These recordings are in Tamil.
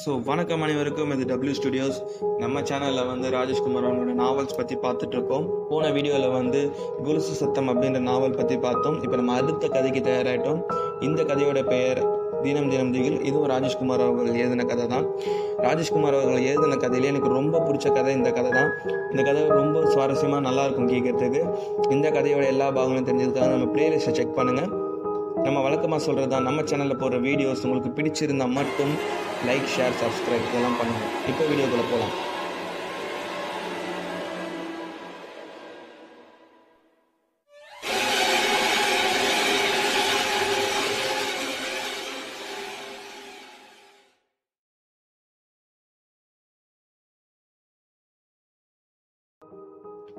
ஸோ வணக்கம் அனைவருக்கும். இது டபிள்யூ ஸ்டுடியோஸ் நம்ம சேனலில் வந்து ராஜேஷ்குமார் அவங்களோட நாவல்ஸ் பற்றி பார்த்துட்டு இருக்கோம் போன வீடியோவில் வந்து குலுசு சத்தம் அப்படின்ற நாவல் பற்றி பார்த்தோம். இப்போ நம்ம அடுத்த கதைக்கு தயாராகிட்டோம் இந்த கதையோட பெயர் தினம் தினம் திகில். இதுவும் ராஜேஷ்குமார் அவர்கள் எழுதின கதை தான். ராஜேஷ்குமார் அவர்கள் எழுதின கதையிலே எனக்கு ரொம்ப பிடிச்ச கதை இந்த கதை தான். இந்த கதை ரொம்ப சுவாரஸ்யமாக நல்லாயிருக்கும் கேட்குறதுக்கு கேட்கறதுக்கு. இந்த கதையோட எல்லா பாகங்களும் தெரிஞ்சதுக்காக நம்ம பிளேலிஸ்ட்டை செக் பண்ணுங்கள் நம்ம வழக்கமாக சொல்கிறது தான் நம்ம சேனலில் போடுற வீடியோஸ் உங்களுக்கு பிடிச்சிருந்தால் மட்டும் லைக் ஷேர் சப்ஸ்கிரைப் இதெல்லாம் பண்ணுங்கள் இப்போ வீடியோக்குள்ளே போகலாம்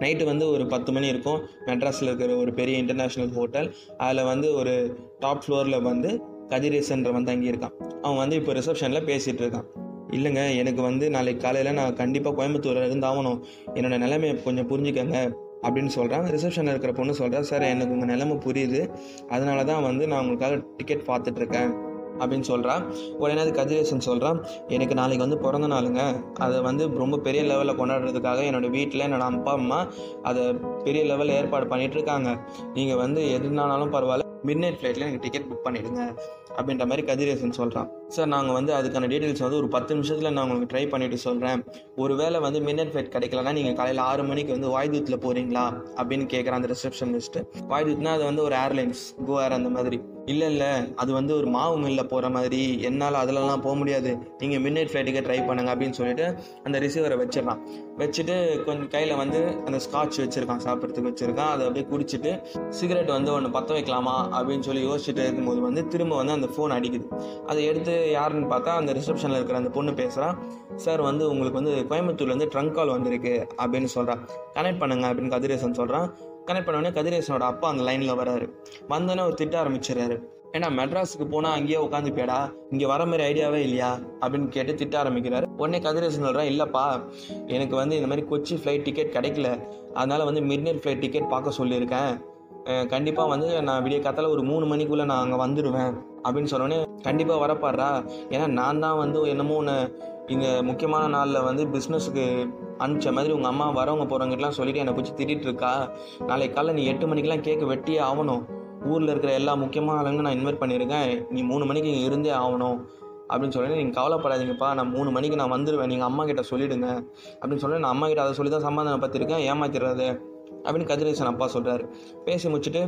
நைட்டு வந்து ஒரு பத்து மணி இருக்கும். மெட்ராஸில் இருக்கிற ஒரு பெரிய இன்டர்நேஷ்னல் ஹோட்டல் அதில் வந்து ஒரு டாப் ஃப்ளோரில் வந்து கதிரேசன்றவன் தங்கியிருக்கான் அவன் வந்து இப்போ ரிசப்ஷனில் பேசிகிட்டு இருக்கான். இல்லைங்க எனக்கு வந்து நாளைக்கு காலையில் நான் கண்டிப்பாக கோயம்புத்தூரில் இருந்தாகணும். என்னோடய நிலைமையை கொஞ்சம் புரிஞ்சுக்கங்க அப்படின்னு சொல்கிறான் ரிசப்ஷனில் இருக்கிற பொண்ணு சொல்கிறா சார் எனக்கு உங்கள் நிலைமை புரியுது. அதனால தான் வந்து நான் உங்களுக்காக டிக்கெட் பார்த்துட்ருக்கேன் அப்படின்னு சொல்கிறான் உடனே அது கதிரேசன் சொல்கிறான் எனக்கு நாளைக்கு வந்து பிறந்த நாளுங்க. அதை வந்து ரொம்ப பெரிய லெவலில் கொண்டாடுறதுக்காக என்னோடய வீட்டில் என்னோட அப்பா அம்மா அதை பெரிய லெவலில் ஏற்பாடு பண்ணிகிட்ருக்காங்க இருக்காங்க. நீங்கள் வந்து எதுனாலும் பரவாயில்ல. மிட் நைட் ஃப்ளைட்டில் எனக்கு டிக்கெட் புக் பண்ணிவிடுங்க அப்படின்ற மாதிரி கதிரேசன் சொல்கிறான் சார் நாங்கள் வந்து அதுக்கான டீட்டெயில்ஸ் வந்து ஒரு பத்து நிமிஷத்தில் நான் உங்களுக்கு ட்ரை பண்ணிவிட்டு சொல்கிறேன் ஒரு வேளை வந்து மிட் நைட் ஃப்ளைட் கிடைக்கலன்னா நீங்கள் காலையில் ஆறு மணிக்கு வந்து வாய்தூத்தில் போகிறீங்களா அப்படின்னு கேட்குறான் அந்த ரிசப்ஷனிஸ்ட்டு வாய்தூத்னா அது வந்து ஒரு ஏர்லைன்ஸ் கோ ஏர் அந்த மாதிரி. இல்லை இல்லை. அது வந்து ஒரு மாவு மில்லில் போகிற மாதிரி. என்னால் அதிலலாம் போக முடியாது. நீங்கள் மிட் நைட் ஃப்ளைட்டுக்கே ட்ரை பண்ணுங்க அப்படின்னு சொல்லிட்டு அந்த ரிசீவரை வச்சிடறான். வச்சுட்டு கொஞ்சம் கையில் வந்து அந்த ஸ்காட்ச் வச்சுருக்கான். சாப்பிட்றதுக்கு வச்சுருக்கான். அதை அப்படியே குடிச்சிட்டு சிகரெட் வந்து ஒன்று பற்ற வைக்கலாமா அப்படின்னு சொல்லி யோசிச்சுட்டு இருக்கும்போது வந்து திரும்ப வந்து அந்த ஃபோன் அடிக்குது. அதை எடுத்து யாருன்னு பார்த்தா அந்த ரிசப்ஷனில் இருக்கிற அந்த பொண்ணு பேசுகிறான் சார் வந்து உங்களுக்கு வந்து கோயம்புத்தூர்லேருந்து ட்ரங்க் கால் வந்திருக்கு அப்படின்னு சொல்கிறான் கனெக்ட் பண்ணுங்க அப்படின்னு கதிரேசன் சொல்கிறான் கனெக்ட் பண்ணோடனே கதிரேசனோட அப்பா அந்த லைனில் வராரு வந்தோடனே அவர் திட்ட ஆரம்பிச்சிடறாரு. ஏன்னா மெட்ராஸுக்கு போனால் அங்கேயே உட்காந்துப்பியாடா இங்கே வர மாதிரி ஐடியாவே இல்லையா? அப்படின்னு கேட்டு திட்ட ஆரம்பிக்கிறாரு. உடனே கதிரேசன் சொல்கிறேன் இல்லைப்பா எனக்கு வந்து இந்த மாதிரி கொச்சி ஃப்ளைட் டிக்கெட் கிடைக்கல. அதனால் வந்து மிட்நைட் ஃப்ளைட் டிக்கெட் பார்க்க சொல்லியிருக்கேன். கண்டிப்பாக வந்து நான் விடிய காத்தால ஒரு மூணு மணிக்குள்ளே நான் அங்கே வந்துடுவேன் அப்படின்னு சொன்னோடனே கண்டிப்பாக வரப்பாடுறா. ஏன்னா நான் தான் வந்து என்னமோ ஒன்று இந்த முக்கியமான நாளில் வந்து பிஸ்னஸுக்கு அனுப்பிச்ச மாதிரி உங்கள் அம்மா வரவங்க போகிறவங்கலாம் சொல்லிட்டு என்னை பிடிச்சி திட்டிகிட்டு இருக்கா? நாளைக்கு காலைல நீ எட்டு மணிக்கெலாம் கேட்க வெட்டியே ஆகணும். ஊரில் இருக்கிற எல்லா முக்கியமான ஆளுங்க நான் இன்வைட் பண்ணியிருக்கேன் நீ மூணு மணிக்கு இங்கே இருந்தே ஆகணும். அப்படின்னு சொல்லி நீங்கள் கவலைப்படாதீங்கப்பா. நான் மூணு மணிக்கு நான் வந்துடுவேன் நீங்கள் அம்மா கிட்ட சொல்லிவிடுங்க அப்படின்னு சொல்லி நான் அம்மா கிட்ட அதை சொல்லி தான் சமாதானம் பார்த்துருக்கேன் ஏமாத்திடுறது அப்படின்னு கதிரேசன் அப்பா சொல்கிறாரு பேசி முடிச்சுட்டு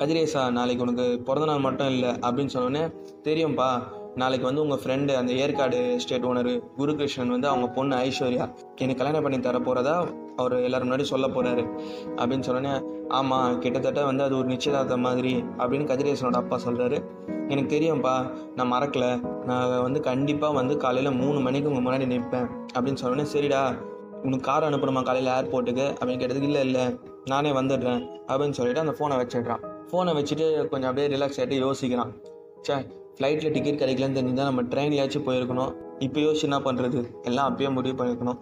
கதிரேசா நாளைக்கு உனக்கு பிறந்த நாள் மட்டும் இல்லை அப்படின்னு சொன்னோடனே தெரியும்ப்பா நாளைக்கு வந்து உங்கள் ஃப்ரெண்டு அந்த ஏற்காடு ஸ்டேட் ஓனர் குருகிருஷ்ணன் வந்து அவங்க பொண்ணு ஐஸ்வர்யா எனக்கு கல்யாணம் பண்ணி தர போகிறதா அவர் எல்லோரும் முன்னாடி சொல்ல போகிறாரு அப்படின்னு சொன்னோன்னே ஆமாம் கிட்டத்தட்ட வந்து அது ஒரு நிச்சயதார்த்தம் மாதிரி அப்படின்னு கதிரேசனோட அப்பா சொல்கிறாரு எனக்கு தெரியும்ப்பா நான் மறக்கலை. நான் வந்து கண்டிப்பாக வந்து காலையில் மூணு மணிக்கு உங்கள் முன்னாடி நிற்பேன் அப்படின்னு சொன்னோன்னே சரிடா உனக்கு கார் அனுப்பணுமா காலையில் ஏர்போர்ட்டுக்கு அப்படின்னு கேட்டதுக்கு இல்லை இல்லை நானே வந்துடுறேன். அப்படின்னு சொல்லிட்டு அந்த ஃபோனை வச்சிடுறான். ஃபோனை வச்சுட்டு கொஞ்சம் அப்படியே ரிலாக்ஸ் ஆகிட்டு யோசிக்கிறான். சே ஃப்ளைட்டில் டிக்கெட் கிடைக்கலன்னு தெரிஞ்சுதான் நம்ம ட்ரெயின்லையாச்சும் போயிருக்கணும். இப்போ யோசிச்சு என்ன பண்ணுறது எல்லாம் அப்பயே முடிவு பண்ணியிருக்கணும்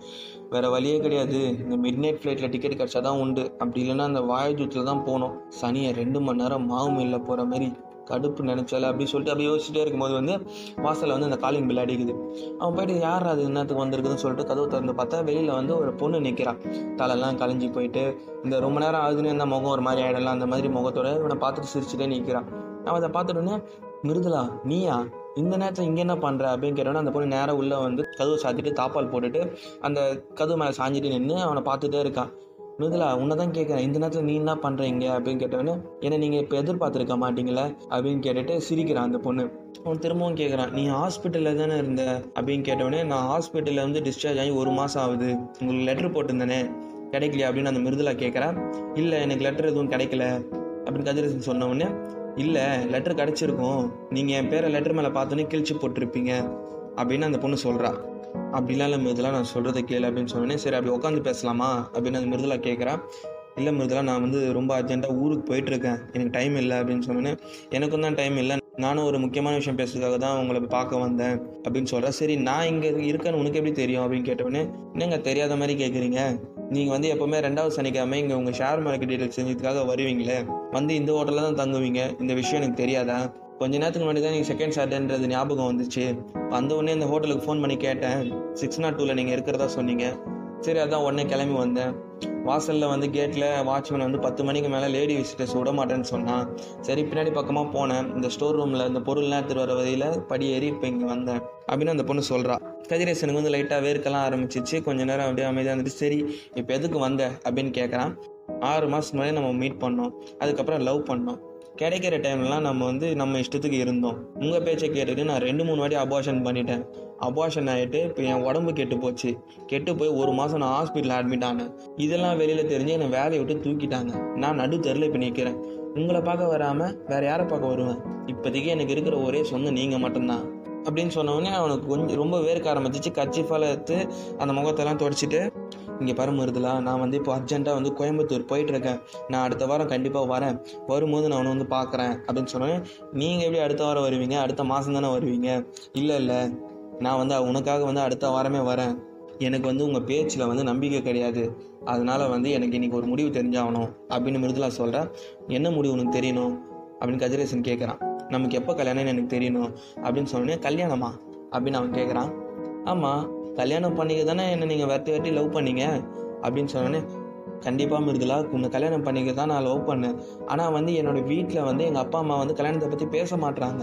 வேறு வழியே கிடையாது. இந்த மிட் நைட் ஃப்ளைட்டில் டிக்கெட் கிடச்சா தான் உண்டு. அப்படி இல்லைன்னா அந்த வாயுதூத்தில் தான் போகணும். சனியை ரெண்டு மணி நேரம் மாவு மில்ல போகிற மாதிரி கடுப்பு நினச்சால அப்படி சொல்லிட்டு அப்படியே யோசிச்சுட்டே இருக்கும்போது வந்து வாசலில் வந்து அந்த காலிங் பில் அடிக்குது. அவன் போயிட்டு யார் அது? என்னத்துக்கு வந்திருக்குதுன்னு சொல்லிட்டு கதவு திறந்து பார்த்தா வெளியில் வந்து ஒரு பொண்ணு நிற்கிறான் தலையெல்லாம் கலைஞ்சி போயிட்டு இந்த ரொம்ப நேரம் ஆகுதுன்னு இந்த முகம் ஒரு மாதிரி ஆகிடலாம் அந்த மாதிரி முகத்தோட இவனை பார்த்துட்டு சிரிச்சுட்டே நிற்கிறான் அவன் அதை பார்த்துட்டோன்னே மிருதுலா நீயா? இந்த நேரத்தில் இங்கே என்ன பண்ணுற அப்படின்னு கேட்டோன்னா அந்த பொண்ணு நேராக உள்ளே வந்து கதவு சாத்திட்டு தாப்பால் போட்டுட்டு அந்த கதவு மேலே சாஞ்சிட்டு நின்று அவனை பார்த்துட்டே இருக்கான் மிருதுலா உன்னை தான் கேட்குறேன் இந்த நேரத்தில் நீ என்ன பண்ணுறீங்க அப்படின்னு கேட்டவொடனே ஏன்னா நீங்கள் இப்போ எதிர்பார்த்துருக்க மாட்டீங்களே? அப்படின்னு கேட்டுட்டு சிரிக்கிறான் அந்த பொண்ணு. அவன் திரும்பவும் கேட்குறான் நீ ஹாஸ்பிட்டலில் தானே இருந்த? அப்படின்னு கேட்டவொடனே நான் ஹாஸ்பிட்டலில் வந்து டிஸ்சார்ஜ் ஆகி ஒரு மாதம் ஆகுது. உங்களுக்கு லெட்ரு போட்டிருந்தேனே? கிடைக்கலையா? அப்படின்னு அந்த மிருதுலா கேட்குறேன் இல்லை எனக்கு லெட்டர் எதுவும் கிடைக்கல. அப்படின்னு கதிரசன் சொன்ன உடனே இல்லை லெட்டர் கிடச்சிருக்கும். நீங்கள் என் பேரை லெட்டர் மேலே பார்த்தோன்னே கிழிச்சு போட்டிருப்பீங்க அப்படின்னு அந்த பொண்ணு சொல்கிறா அப்படிலாம் இல்லை மிருதுலா நான் சொல்கிறத கேளு அப்படின்னு சொன்னோன்னே சரி அப்படி உட்காந்து பேசலாமா? அப்படின்னு அந்த மிருதுலா கேட்குறா இல்லை மிருதுலா நான் வந்து ரொம்ப அர்ஜென்ட்டாக ஊருக்கு போயிட்டுருக்கேன் எனக்கு டைம் இல்லை அப்படின்னு சொன்னேன் எனக்கும் தான் டைம் இல்லை. நானும் ஒரு முக்கியமான விஷயம் பேசுறதுக்காக தான் உங்களை பார்க்க வந்தேன் அப்படின்னு சொல்கிறேன் சரி நான் இங்கே இருக்கேன்னு உனக்கு எப்படி தெரியும் அப்படின்னு கேட்டவுடனே என்னங்க தெரியாத மாதிரி கேட்குறீங்க நீங்கள் வந்து எப்போவுமே ரெண்டாவது சனிக்கிழமை இங்கே உங்கள் ஷேர் மார்க்கெட் டீட்டெயில் செஞ்சதுக்காக வருவீங்களே? வந்து இந்த ஹோட்டலில் தான் தங்குவீங்க? இந்த விஷயம் எனக்கு தெரியாதா? கொஞ்ச நேரத்துக்கு முன்னாடி தான் நீங்கள் செகண்ட் சாட்டர்ன்றது ஞாபகம் வந்துச்சு. வந்த உடனே இந்த ஹோட்டலுக்கு ஃபோன் பண்ணி கேட்டேன். சிக்ஸ் நாட் டூவில் நீங்கள் இருக்கிறதா சொன்னீங்க. சரி அதான் உடனே கிளம்பி வந்தேன். வாசலில் வந்து கேட்டில் வாட்ச்மேன் வந்து பத்து மணிக்கு மேலே லேடி விசிட்டர்ஸ் விட மாட்டேன்னு சொன்னான் சரி பின்னாடி பக்கமாக போனேன். இந்த ஸ்டோர் ரூமில் இந்த பொருள்லாம் எடுத்துகிட்டு வர வழியில் படி ஏறி இப்போ இங்கே வந்தேன் அப்படின்னு அந்த பொண்ணு சொல்கிறா கதிரேசனுக்கு வந்து லைட்டாக வேர்க்கெல்லாம் ஆரம்பிச்சிச்சு. கொஞ்ச நேரம் அப்படியே அமைதியாக இருந்துட்டு சரி இப்போ எதுக்கு வந்த அப்படின்னு கேட்குறான் ஆறு மாதம் முன்னாடி நம்ம மீட் பண்ணோம். அதுக்கப்புறம் லவ் பண்ணோம். கிடைக்கிற டைம்லாம் நம்ம வந்து நம்ம இஷ்டத்துக்கு இருந்தோம். உங்கள் பேச்சை கேட்டுட்டு நான் ரெண்டு மூணு வாட்டி அபார்ஷன் பண்ணிட்டேன். அபார்ஷன் ஆகிட்டு இப்போ என் உடம்பு கெட்டு போச்சு. கெட்டு போய் ஒரு மாதம் நான் ஹாஸ்பிட்டலில் அட்மிட் ஆனேன். இதெல்லாம் வெளியில் தெரிஞ்சு என்னை வேலையை விட்டு தூக்கிட்டாங்க. நான் நடு தெருல இப்போ நிற்கிறேன் உங்களை பார்க்க வராமல் வேறு யாரை பார்க்க வருவேன்? இப்போதைக்கு எனக்கு இருக்கிற ஒரே சொந்தம் நீங்கள் மட்டும்தான். அப்படின்னு சொன்னவொடனே அவனுக்கு கொஞ்சம் ரொம்ப வேர்க்க ஆரம்பிச்சிச்சு. கச்சிஃபால எடுத்து அந்த முகத்தெல்லாம் தொடச்சிட்டு இங்கே பாரு மருதுலா நான் வந்து இப்போ அர்ஜென்ட்டாக வந்து கோயம்புத்தூர் போயிட்டுருக்கேன். நான் அடுத்த வாரம் கண்டிப்பாக வரேன். வரும்போது நான் உன்னை வந்து பார்க்குறேன் அப்படின்னு சொன்னேன் நீங்கள் எப்படி அடுத்த வாரம் வருவீங்க? அடுத்த மாதம் தானே வருவீங்க? இல்லை இல்லை. நான் வந்து உனக்காக வந்து அடுத்த வாரமே வரேன். எனக்கு வந்து உங்கள் பேச்சில் வந்து நம்பிக்கை கிடையாது. அதனால் வந்து எனக்கு இன்றைக்கி ஒரு முடிவு தெரிஞ்சாகணும் அப்படின்னு மிருதுலா சொல்கிறேன் என்ன முடிவு உனக்கு தெரியணும்? அப்படின்னு கதிரேசன் கேட்குறான் நமக்கு எப்போ கல்யாணம்னு எனக்கு தெரியணும் அப்படின்னு சொன்னோடனே கல்யாணமா? அப்படின்னு அவன் கேட்குறான் ஆமாம் கல்யாணம் பண்ணிக்க தானே என்னை நீங்கள் வெட்டி வெட்டி லவ் பண்ணீங்க? அப்படின்னு சொன்னோடனே கண்டிப்பாக மிருதுலா உன்னை கல்யாணம் பண்ணிக்க தான் நான் லவ் பண்ணேன். ஆனால் வந்து என்னோட வீட்டில் வந்து எங்கள் அப்பா அம்மா வந்து கல்யாணத்தை பற்றி பேச மாட்டுறாங்க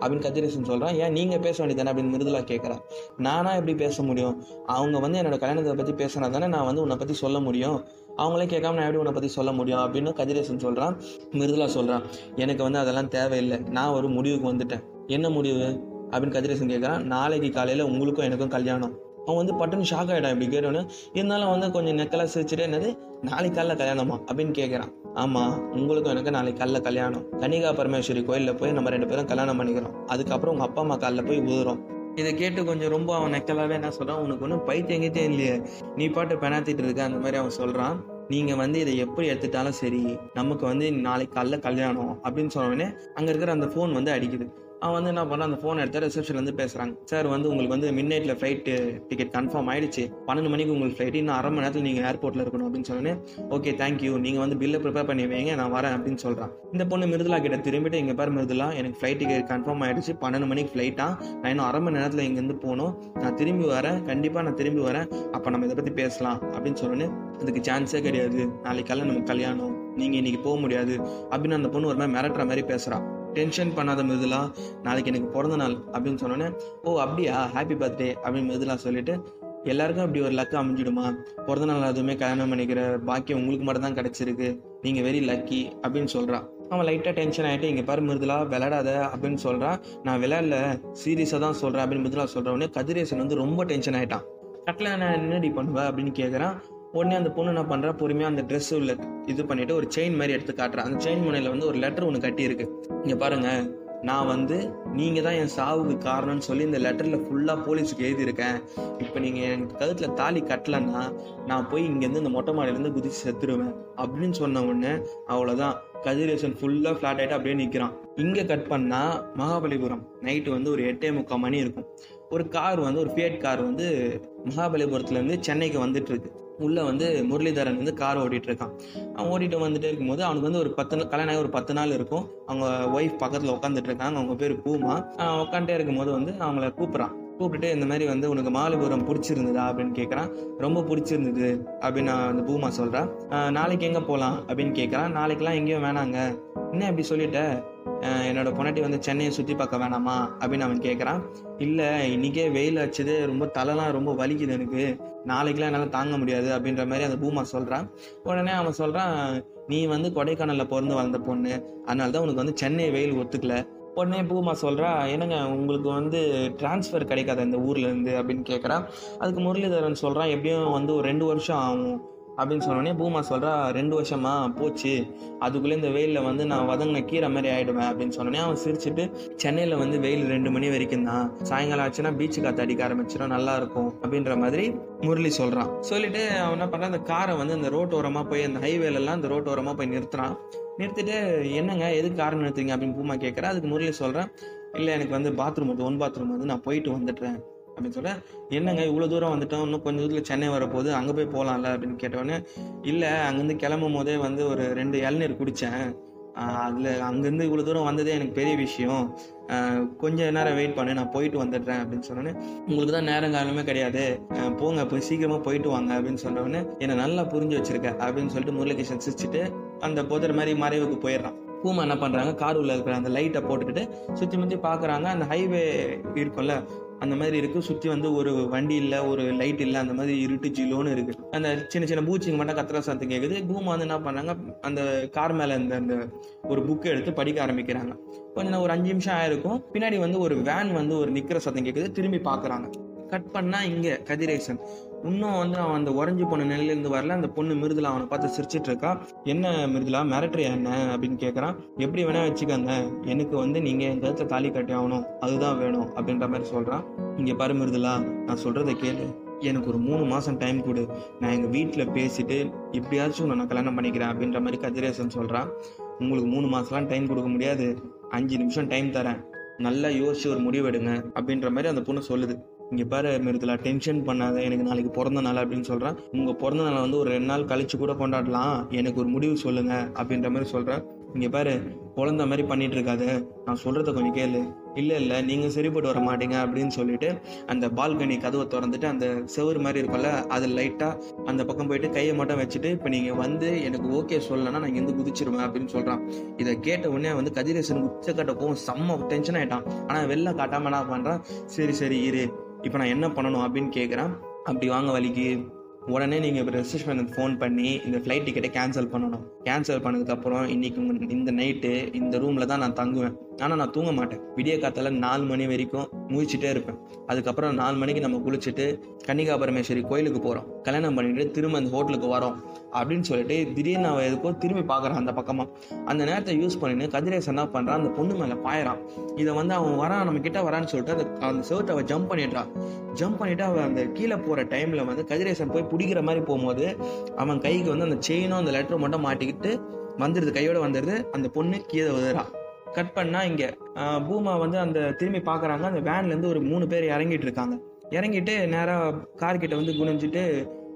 அப்படின்னு கதிரேசன் சொல்கிறான் ஏன் நீங்கள் பேச வேண்டியதானே அப்படின்னு மிருதுலா கேட்குறான் நானா எப்படி பேச முடியும்? அவங்க வந்து என்னோட கல்யாணத்தை பற்றி பேசினா தானே நான் வந்து உன்னை பற்றி சொல்ல முடியும். அவங்களே கேட்காம நான் எப்படி உன்னை பற்றி சொல்ல முடியும்? அப்படின்னு கதிரேசன் சொல்கிறான் மிருதுலா சொல்கிறான் எனக்கு வந்து அதெல்லாம் தேவையில்லை. நான் ஒரு முடிவுக்கு வந்துட்டேன். என்ன முடிவு? அப்படின்னு கதிரேசன் கேட்குறான் நாளைக்கு காலையில் உங்களுக்கும் எனக்கும் கல்யாணம். அவன் வந்து பட்டுன்னு ஷாக் ஆகிடும் இப்படி கேட்டோன்னு இருந்தாலும் வந்து கொஞ்சம் நெக்கலாக சிரிச்சுட்டு என்னது நாளைக்கு காலைல கல்யாணமா? அப்படின்னு கேட்குறான் ஆமாம் உங்களுக்கும் எனக்கு நாளைக்கு காலைல கல்யாணம். கன்னிகா பரமேஸ்வரி கோயிலில் போய் நம்ம ரெண்டு பேரும் கல்யாணம் பண்ணிக்கிறோம். அதுக்கப்புறம் உங்கள் அப்பா அம்மா காலில் போய் ஊதுறோம். இதை கேட்டு கொஞ்சம் ரொம்ப அவன் நெக்கலாவே என்ன சொல்கிறான் உனக்கு ஒன்றும் பைத்தியங்கிட்டே இல்லையே. நீ பாட்டு பெணாத்திட்டு இருக்க அந்த மாதிரி அவன் சொல்கிறான் நீங்கள் வந்து இதை எப்படி எடுத்துட்டாலும் சரி நமக்கு வந்து நாளைக்கு காலைல கல்யாணம் அப்படின்னு சொன்னோடனே அங்கே இருக்கிற அந்த ஃபோன் வந்து அடிக்குது. அவன் வந்து என்ன பண்ணான் அந்த ஃபோன் எடுத்து ரிசப்ஷன்லேருந்து பேசுகிறாங்க சார் வந்து உங்களுக்கு வந்து மிட் நைட்டில் ஃப்ளைட்டு டிக்கெட் கன்ஃபார்ம் ஆயிடுச்சு. பன்னெண்டு மணிக்கு உங்களுக்கு ஃப்ளைட் இன்னும் அரை மணி நேரத்தில் நீங்கள் ஏர்போர்ட்டில் இருக்கணும் அப்படின்னு சொன்னேன் ஓகே தேங்க்யூ நீங்கள் வந்து பில்லை ப்ரிப்பேர் பண்ணி வைங்க நான் வரேன் அப்படின்னு சொல்கிறான் இந்த பொண்ணு மிருதுலா கிட்ட திரும்பிட்டு எங்கள் பேர் மிருதுலா எனக்கு ஃப்ளைட் டிக்கெட் கன்ஃபார்ம் ஆயிடுச்சு. பன்னெண்டு மணிக்கு ஃப்ளைட்டா நான் இன்னும் அரை மணி நேரத்தில் இங்கேருந்து போகணும். நான் திரும்பி வரேன். கண்டிப்பாக நான் திரும்பி வரேன். அப்போ நம்ம இதை பற்றி பேசலாம் அப்படின்னு சொன்னேன் அதுக்கு சான்ஸே கிடையாது. நாளைக்கு காலையில் நமக்கு கல்யாணம். நீங்கள் இன்னைக்கு போக முடியாது. அப்படின்னு அந்த பொண்ணு ஒரு மாதிரி மிரட்டுற மாதிரி பேசுகிறான் டென்ஷன் பண்ணாத மிருதுலா நாளைக்கு எனக்கு பிறந்த நாள் அப்படின்னு சொன்னோன்னே ஓ அப்படியா? ஹாப்பி பர்த்டே அப்படின்னு மிருதுலா சொல்லிட்டு எல்லாருக்கும் அப்படி ஒரு லக்கு அமைஞ்சிடுமா? பிறந்த நாள் அதுவுமே கல்யாணம் பண்ணிக்கிற பாக்கியம் உங்களுக்கு மட்டும் தான் கிடைச்சிருக்கு. நீங்கள் வெரி லக்கி அப்படின்னு சொல்கிறான் அவன் லைட்டாக டென்ஷன் ஆகிட்டு இங்கே பாரு மிருதுலா விளையாடாத அப்படின்னு சொல்கிறான் நான் விளையாடல சீரியஸாக தான் சொல்கிறேன் அப்படின்னு மிருதுலா சொல்கிறவனே கதிரேசன் வந்து ரொம்ப டென்ஷன் ஆகிட்டான் கட்டில் நான் என்னடி பண்ணுவேன் அப்படின்னு கேட்குறான் உடனே அந்த பொண்ணு என்ன பண்ணுறா பொறுமையாக அந்த ட்ரெஸ் உள்ள இது பண்ணிட்டு ஒரு செயின் மாதிரி எடுத்து காட்டுறா. அந்த செயின் முனையில் வந்து ஒரு லெட்டர் ஒன்று கட்டியிருக்கு. இங்கே பாருங்கள் நான் வந்து நீங்கள் தான் என் சாவுக்கு காரணம்னு சொல்லி இந்த லெட்டரில் ஃபுல்லாக போலீஸுக்கு எழுதியிருக்கேன். இப்போ நீங்கள் என் கழுத்தில் தாலி கட்டலன்னா நான் போய் இங்கேருந்து இந்த மொட்டை மாடியிலேருந்து குதிச்சு செத்துருவேன். அப்படின்னு சொன்ன உடனே அவ்வளோதான் கதிரேசன் ஃபுல்லாக ஃப்ளாட் ஆகிட்டு அப்படியே நிற்கிறான் இங்கே கட் பண்ணால் மகாபலிபுரம் நைட்டு வந்து ஒரு எட்டே முக்கால் மணி இருக்கும். ஒரு கார் வந்து ஒரு ஃபியட் கார் வந்து மகாபலிபுரத்துலேருந்து சென்னைக்கு வந்துட்டு இருக்கு. உள்ளே வந்து முரளிதரன் வந்து கார் ஓட்டிகிட்டு இருக்கான் அவன் ஓட்டிட்டு வந்துட்டே இருக்கும்போது அவனுக்கு வந்து ஒரு பத்து நாள் கல்யாணம் ஆகி ஒரு பத்து நாள் இருக்கும். அவங்க ஒய்ஃப் பக்கத்தில் உட்காந்துட்டு இருக்காங்க. அவங்க பேர் பூமா. உட்காந்துட்டே இருக்கும்போது வந்து அவங்கள கூப்பிட்றான். கூப்பிட்டுட்டு இந்த மாதிரி வந்து உனக்கு மாலிபுரம் பிடிச்சிருந்ததா அப்படின்னு கேட்குறான் ரொம்ப பிடிச்சிருந்தது அப்படின்னு நான் அந்த பூமா சொல்கிறான் நாளைக்கு எங்கே போகலாம் அப்படின்னு கேட்குறான் நாளைக்கெலாம் எங்கேயும் வேணாங்க. என்ன இப்படி சொல்லிட்ட? என்னோட பொண்டாட்டி வந்து சென்னையை சுற்றி பார்க்க வேணாமா? அப்படின்னு அவன் கேட்குறான் இல்லை இன்றைக்கே வெயில் அடிச்சது. ரொம்ப தலைலாம் ரொம்ப வலிக்குது எனக்கு. நாளைக்கெலாம் என்னால் தாங்க முடியாது. அப்படின்ற மாதிரி அந்த பூமா சொல்கிறான் உடனே அவன் சொல்கிறான் நீ வந்து கொடைக்கானலில் பிறந்து வளர்ந்த பொண்ணு. அதனால தான் உனக்கு வந்து சென்னை வெயில் ஒத்துக்கல. உடனே பூமா சொல்கிறா என்னங்க உங்களுக்கு வந்து டிரான்ஸ்ஃபர் கிடைக்காத இந்த ஊர்லேருந்து அப்படின்னு கேட்குறா அதுக்கு முரளிதரன் சொல்கிறான் எப்படியும் வந்து ஒரு ரெண்டு வருஷம் ஆகும். அப்படின்னு சொன்னோடனே பூமா சொல்கிறா ரெண்டு வருஷமா போச்சு. அதுக்குள்ளே இந்த வெயிலில் வந்து நான் வதங்கின கீரை மாதிரி ஆகிடுவேன் அப்படின்னு சொன்னோடனே அவன் சிரிச்சுட்டு சென்னையில் வந்து வெயில் ரெண்டு மணி வரைக்கும் தான். சாயங்காலம் ஆச்சுன்னா பீச்சு காற்று அடிக்க ஆரம்பிச்சிடும் நல்லா இருக்கும் அப்படின்ற மாதிரி முரளி சொல்கிறான் சொல்லிட்டு அவன் என்ன பண்ணுறான் அந்த காரை வந்து அந்த ரோட்டோரமாக போய் அந்த ஹைவேலெல்லாம் அந்த ரோட்டோரமாக போய் நிறுத்துறான். நிறுத்திட்டு என்னங்க எதுக்கு காரை நிறுத்துறீங்க? அப்படின்னு பூமா கேட்குறா அதுக்கு முரளி சொல்கிறேன் இல்லை எனக்கு வந்து பாத்ரூம் வந்து ஒன் பாத்ரூம் வந்து நான் போயிட்டு வந்துடுறேன். அப்படின்னு சொல்கிறேன் என்னங்க இவ்வளோ தூரம் வந்துட்டோம்? இன்னும் கொஞ்சம் தூரத்தில் சென்னை வரப்போகுது. அங்கே போய் போகலாம்ல அப்படின்னு கேட்டோடனே இல்லை அங்கேருந்து கிளம்பும் போதே வந்து ஒரு ரெண்டு இளநீர் குடித்தேன் அதில் அங்கேருந்து இவ்வளோ தூரம் வந்ததே எனக்கு பெரிய விஷயம். கொஞ்ச நேரம் வெயிட் பண்ணு நான் போயிட்டு வந்துடுறேன். அப்படின்னு சொன்னோன்னே உங்களுக்கு தான் நேரம் காலமே கிடையாது. போங்க போய் சீக்கிரமாக போயிட்டு வாங்க. அப்படின்னு சொன்னோடனே என்னை நல்லா புரிஞ்சு வச்சிருக்க. அப்படின்னு சொல்லிட்டு முரளிகிருஷ்ணன் சிரிச்சுட்டு அந்த புதர் மாதிரி மறைவுக்கு போயிடுறான். பூமா என்ன பண்ணுறாங்க கார் உள்ள இருக்கிற அந்த லைட்டை போட்டுக்கிட்டு சுற்றி முற்றி பார்க்குறாங்க அந்த ஹைவே இருக்கும்ல அந்த மாதிரி இருக்கு. சுற்றி வந்து ஒரு வண்டி இல்லை ஒரு லைட் இல்லை அந்த மாதிரி இருட்டு ஜிலோன்னு இருக்கு. அந்த சின்ன சின்ன பூச்சிங்க மட்டும் கத்துற சத்தம் கேட்குது பூமா வந்து என்ன பண்ணாங்க அந்த கார் மேலே இந்த அந்த ஒரு புக்கை எடுத்து படிக்க ஆரம்பிக்கிறாங்க. கொஞ்சம் ஒரு அஞ்சு நிமிஷம் ஆயிருக்கும். பின்னாடி வந்து ஒரு வேன் வந்து ஒரு நிக்கிற சத்தம் கேட்குது திரும்பி பாக்குறாங்க. கட் பண்ணா இங்க கதிரேசன். இன்னும் வந்து அவன் அந்த உறைஞ்சு போன நிலையில இருந்து வரல. அந்த பொண்ணு மிருதுலா அவனை பார்த்து சிரிச்சிட்டு இருக்கா. என்ன மிருதுலா மிரட்டுறியா என்ன? அப்படின்னு கேட்கறான் எப்படி வேணா வச்சுக்கோங்க. எனக்கு வந்து நீங்க என் கழுத்துல தாலி கட்டி ஆகணும். அதுதான் வேணும். அப்படின்ற மாதிரி சொல்றான். இங்க பாரு மிருதுலா நான் சொல்றதை கேளு. எனக்கு ஒரு மூணு மாசம் டைம் கொடு. நான் எங்க வீட்டுல பேசிட்டு எப்படியாச்சும் நான் கல்யாணம் பண்ணிக்கிறேன். அப்படின்ற மாதிரி கதிரேசன் சொல்றான். உங்களுக்கு மூணு மாசம்லாம் டைம் கொடுக்க முடியாது. அஞ்சு நிமிஷம் டைம் தரேன். நல்லா யோசிச்சு ஒரு முடிவு எடுங்க அப்படின்ற மாதிரி அந்த பொண்ணு சொல்லுது. இங்கே பாரு மிருதுலா டென்ஷன் பண்ணாத எனக்கு நாளைக்கு பிறந்த நாள் அப்படின்னு சொல்கிறேன் உங்கள் பிறந்த நாளை வந்து ஒரு ரெண்டு நாள் கழிச்சு கூட கொண்டாடலாம். எனக்கு ஒரு முடிவு சொல்லுங்க அப்படின்ற மாதிரி சொல்கிறேன் இங்கே பாரு குழந்த மாதிரி பண்ணிட்டு இருக்காது. நான் சொல்கிறத கொஞ்சம் கேளு. இல்லை இல்லை நீங்கள் சரிப்பட்டு வர மாட்டீங்க அப்படின்னு சொல்லிட்டு அந்த பால்கனி கதவை திறந்துட்டு அந்த செவுரு மாதிரி இருக்கும்ல அது லைட்டாக அந்த பக்கம் போயிட்டு கையை மட்டும் வச்சுட்டு இப்போ நீங்கள் வந்து எனக்கு ஓகே சொல்லலைன்னா நான் இங்கேருந்து குதிச்சிருவேன் அப்படின்னு சொல்கிறான் இதை கேட்ட உடனே வந்து கதிரேசன் உச்சக்கட்ட போகும் செம்ம டென்ஷன் ஆகிட்டான் ஆனால் வெளில காட்டாமல் என்ன பண்ணுறான் சரி சரி இரு. இப்போ நான் என்ன பண்ணணும் அப்படின்னு கேட்குறேன் அப்படி வாங்க வலிக்கு உடனே நீங்கள் ரிசப்ஷனுக்கு ஃபோன் பண்ணி இந்த ஃப்ளைட் டிக்கெட்டை கேன்சல் பண்ணணும். கேன்சல் பண்ணதுக்கப்புறம் இன்னைக்கு இந்த நைட்டு இந்த ரூமில் தான் நான் தங்குவேன். ஆனால் நான் தூங்க மாட்டேன். விடிய காத்தால நாலு மணி வரைக்கும் முழிச்சிட்டே இருப்பேன். அதுக்கப்புறம் நாலு மணிக்கு நம்ம குளிச்சுட்டு கன்னிகா பரமேஸ்வரி கோயிலுக்கு போகிறோம் கல்யாணம் பண்ணிட்டு திரும்ப அந்த ஹோட்டலுக்கு வரோம். அப்படின்னு சொல்லிட்டு திடீர்னு அவன் எதுக்கோ திரும்பி பார்க்குறான் அந்த பக்கமாக அந்த நேரத்தை யூஸ் பண்ணிட்டு கதிரேசன் என்ன பண்ணுறான் அந்த பொண்ணு மேலே பாயறான். இதை வந்து அவன் வரான் நம்ம கிட்ட வரான்னு சொல்லிட்டு அந்த அந்த செவத்தை அவன் ஜம்ப் பண்ணிடுறான். ஜம்ப் பண்ணிட்டு அவன் அந்த கீழே போகிற டைமில் வந்து கதிரேசன் போய் பிடிக்கிற மாதிரி போகும்போது அவன் கைக்கு வந்து அந்த செயினும் அந்த லெட்டரும் மட்டும் மாட்டிக்கிட்டு வந்துடுது கையோட வந்துடுது அந்த பொண்ணு கீழே விழுறா. கட் பண்ணா இங்க பூமா வந்து அந்த திரும்பி பார்க்குறாங்க அந்த வேன்ல இருந்து ஒரு மூணு பேர் இறங்கிட்டு இருக்காங்க. இறங்கிட்டு நேரா கார் கிட்ட வந்து குனிஞ்சிட்டு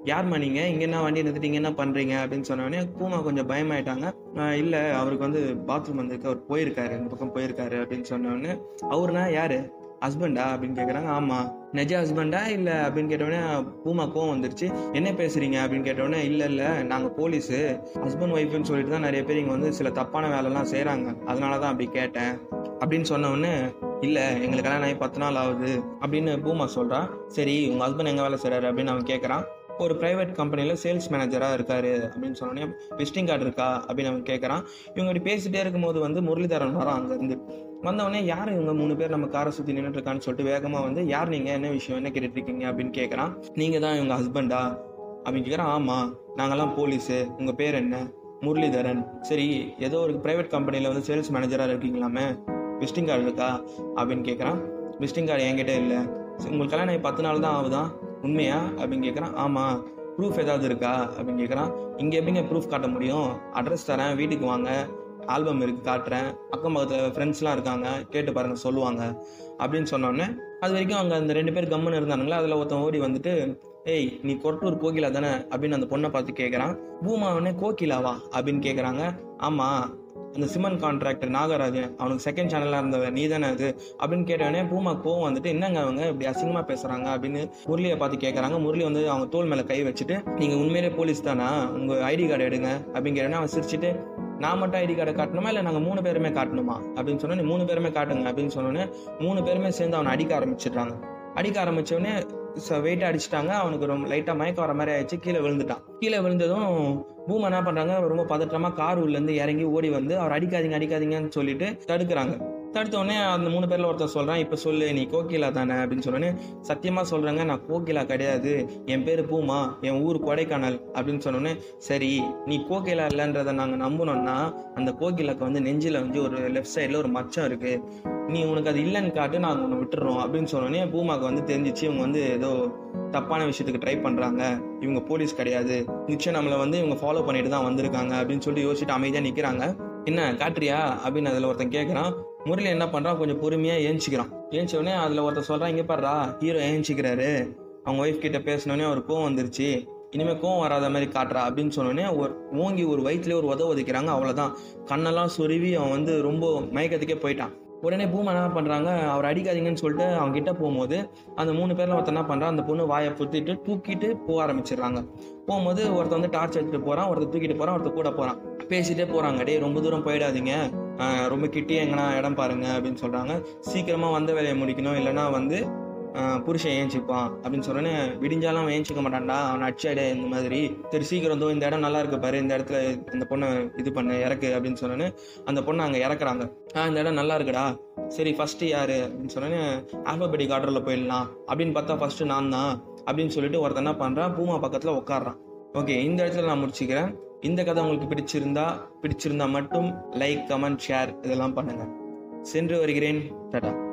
யார்மா நீங்க? இங்க என்ன வண்டி நிறுத்திட்டீங்க என்ன பண்றீங்க? அப்படின்னு சொன்னோடனே பூமா கொஞ்சம் பயமாயிட்டாங்க. ஆஹ், இல்ல அவருக்கு வந்து பாத்ரூம் வந்திருக்கு. அவர் போயிருக்காரு. இந்த பக்கம் போயிருக்காரு. அப்படின்னு சொன்னோடனே அவருனா யாரு? ஹஸ்பண்டா அப்படின்னு கேட்குறாங்க ஆமாம் நெஜ ஹஸ்பண்டா இல்லை அப்படின்னு கேட்டோடனே பூமா கோவம் வந்துருச்சு. என்ன பேசுறீங்க? அப்படின்னு கேட்டோடனே இல்லை இல்லை நாங்கள் போலீஸு. ஹஸ்பண்ட் ஒய்ஃப்னு சொல்லிட்டு தான் நிறைய பேர் இங்கே வந்து சில தப்பான வேலைலாம் செய்கிறாங்க அதனால தான் அப்படி கேட்டேன். அப்படின்னு சொன்ன இல்லை எங்களுக்கு கல்யாணம் ஆகி பத்து நாள் ஆகுது. அப்படின்னு பூமா சொல்கிறான் சரி உங்கள் ஹஸ்பண்ட் எங்கே வேலை செய்கிறாரு அப்படின்னு அவன் கேட்குறான் ஒரு ப்ரைவேட் கம்பெனியில் சேல்ஸ் மேனேஜராக இருக்காரு. அப்படின்னு சொன்னோடனே விசிட்டிங் கார்டு இருக்கா? அப்படின்னு அவன் கேட்குறான் இவங்க இப்படி பேசிகிட்டே இருக்கும்போது வந்து முரளிதரன் வரான் அங்கேருந்து. வந்தவொடனே யார் இவங்க மூணு பேர் நம்ம காரை சுற்றி நின்றுட்டுருக்கான்னு சொல்லிட்டு வேகமாக வந்து யார் நீங்கள் என்ன விஷயம்? என்ன கேட்டுட்ருக்கீங்க அப்படின்னு கேட்குறான் நீங்கள் தான் இவங்க ஹஸ்பண்டா அப்படின்னு கேட்குறான் ஆமாம் நாங்கள்லாம் போலீஸு உங்கள் பேர் என்ன? முரளிதரன். சரி ஏதோ ஒரு ப்ரைவேட் கம்பெனியில் வந்து சேல்ஸ் மேனேஜராக இருக்கீங்களாமே? விசிட்டிங் கார்டு இருக்கா? அப்படின்னு கேட்குறான் விசிட்டிங் கார்டு என்கிட்ட இல்லை. உங்களுக்கு கல்யாணம் பத்து நாள் தான் ஆகுதான் உண்மையா? அப்படின்னு கேட்குறான் ஆமாம் ப்ரூஃப் ஏதாவது இருக்கா? அப்படின்னு கேட்குறான் இங்கே எப்படிங்க ப்ரூஃப் காட்ட முடியும்? அட்ரஸ் தரேன். வீட்டுக்கு வாங்க. ஆல்பம் இருக்குது காட்டுறேன். அக்கம் பக்கத்தில் ஃப்ரெண்ட்ஸ்லாம் இருக்காங்க கேட்டு பாருங்க சொல்லுவாங்க. அப்படின்னு சொன்னோடனே அது வரைக்கும் அங்கே அந்த ரெண்டு பேர் கம்முன்னு இருந்தானுங்களா? அதில் ஒருத்தன் ஓடி வந்துட்டு ஏய் நீ கொரட்டூர் கோகிலா தானே? அப்படின்னு அந்த பொண்ணை பார்த்து கேட்குறான் பூமாவனே கோகிலாவா அப்படின்னு கேட்குறாங்க ஆமாம் அந்த சிமன் கான்ட்ராக்டர் நாகராஜன் அவனுக்கு செகண்ட் சேனலாக இருந்தவன் நீ தானே அது? அப்படின்னு கேட்டவனே பூமா கோவம் வந்துட்டு என்னங்க அவங்க? இப்படி அசிங்கமாக பேசுகிறாங்க அப்படின்னு முரளியை பார்த்து கேட்குறாங்க முரளி வந்து அவங்க தோல் மேலே கை வச்சுட்டு நீங்கள் உண்மையிலே போலீஸ் தானா? உங்கள் ஐடி கார்டு எடுங்க. அப்படின்னு கேட்டோன்னே அவன் சிரிச்சுட்டு நான் மட்டும் ஐடி கார்டை காட்டணுமா? இல்லை நாங்கள் மூணு பேருமே காட்டணுமா? அப்படின்னு சொன்னோன்னே மூணு பேருமே காட்டுங்க அப்படின்னு சொன்னோன்னே மூணு பேருமே சேர்ந்து அவனை அடிக்க ஆரம்பிச்சிடுறாங்க. அடிக்க ஆரம்பிச்சோடனே வெயிட் அடிச்சிட்டாங்க. அவனுக்கு ரொம்ப லைட்டாக மயக்கம் வர மாதிரி ஆயிடுச்சு. கீழே விழுந்துட்டான். கீழே விழுந்ததும் பூமா என்ன பண்றாங்க ரொம்ப பதற்றமா கார் உள்ள இருந்து இறங்கி ஓடி வந்து அவர் அடிக்காதீங்க அடிக்காதீங்கன்னு சொல்லிட்டு தடுக்கிறாங்க. தடுத்த உடனே அந்த மூணு பேரில் ஒருத்தர் சொல்கிறான் இப்போ சொல்லு நீ கோகிலா தானே? அப்படின்னு சொன்னோடனே சத்தியமாக சொல்கிறாங்க நான் கோகிலா கிடையாது. என் பேர் பூமா என் ஊர் கொடைக்கானல். அப்படின்னு சொன்னோடனே சரி நீ கோகிலா இல்லைன்றதை நாங்கள் நம்பணும்னா அந்த கோகிலாக்கு வந்து நெஞ்சில் வந்து ஒரு லெஃப்ட் சைடில் ஒரு மச்சம் இருக்குது நீ உனக்கு அது இல்லைன்னு காட்டு நாங்கள் உன்னை விட்டுறோம். அப்படின்னு சொன்னோடனே பூமாக்கு வந்து தெரிஞ்சிச்சு இவங்க வந்து ஏதோ தப்பான விஷயத்துக்கு ட்ரை பண்ணுறாங்க இவங்க போலீஸ் கிடையாது. நிச்சயம் நம்மளை வந்து இவங்க ஃபாலோ பண்ணிட்டு தான் வந்திருக்காங்க அப்படின்னு சொல்லிட்டு யோசிச்சுட்டு அமைதியாக நிற்கிறாங்க என்ன காட்டுறியா? அப்படின்னு அதில் ஒருத்தன் கேட்குறான் முரளி என்ன பண்ணுறான் கொஞ்சம் பொறுமையாக ஏஞ்சிக்கிறான். ஏஞ்சி உடனே ஒருத்தர் ஒருத்தன் சொல்றான் பாடுறா ஹீரோ ஏஞ்சிக்கிறாரு. அவங்க ஒய்ஃப் கிட்ட பேசினோடனே அவர் கோவம் வந்துருச்சு. இனிமேல் கோவம் வராத மாதிரி காட்டுறா அப்படின்னு சொன்னோடனே ஒரு ஓங்கி ஒரு வயிற்றுலேயே ஒரு உதவ உதைக்கிறாங்க அவ்வளோதான் கண்ணெல்லாம் சொருவி அவன் வந்து ரொம்ப மயக்கத்துக்கே போயிட்டான். உடனே பூமா என்ன பண்ணுறாங்க அவர் அடிக்காதீங்கன்னு சொல்லிட்டு அவங்க கிட்ட போகும்போது அந்த மூணு பேரில் ஒருத்தர் என்ன பண்ணுறான் அந்த பொண்ணு வாயை பொத்திட்டு தூக்கிட்டு போக ஆரம்பிச்சிடுறாங்க. போகும்போது ஒருத்தர் வந்து டார்ச் எடுத்துகிட்டு போகிறான் ஒருத்தர் தூக்கிட்டு போகிறான் ஒருத்தர் கூட போகிறான் பேசிட்டே போகிறாங்க டே ரொம்ப தூரம் போயிடாதீங்க. ரொம்ப கிட்டே எங்கன்னா இடம் பாருங்க அப்படின்னு சொல்கிறாங்க சீக்கிரமாக வந்த வேலையை முடிக்கணும். இல்லைன்னா வந்து புருஷன் ஏஞ்சிப்பான் அப்படின்னு சொன்னோன்னே விடிஞ்சாலும் அவன் ஏஞ்சிக்க மாட்டான்டா அவன் அடிச்சாடு இந்த மாதிரி. சரி சீக்கிரம் தோ இந்த இடம் நல்லா இருக்கு பாரு இந்த இடத்துல இந்த பொண்ணை இது பண்ணு இறக்கு அப்படின்னு சொன்னோன்னே அந்த பொண்ணை அங்கே இறக்குறாங்க. ஆ இந்த இடம் நல்லா இருக்குடா. சரி ஃபஸ்ட்டு யார்? அப்படின்னு சொன்னோன்னே ஆல்பபெட்டிக் ஆர்டரில் போயிடலாம். அப்படின்னு பார்த்தா ஃபஸ்ட்டு நான் தான் அப்படின்னு சொல்லிட்டு ஒருத்தன் என்ன பண்ணுறான் பூமா பக்கத்தில் உட்காடுறான் ஓகே இந்த இடத்துல நான் முடிச்சுக்கிறேன். இந்த கதை உங்களுக்கு பிடிச்சிருந்தா பிடிச்சிருந்தா மட்டும் லைக் கமெண்ட் ஷேர் இதெல்லாம் பண்ணுங்க. சென்று வருகிறேன். டடா.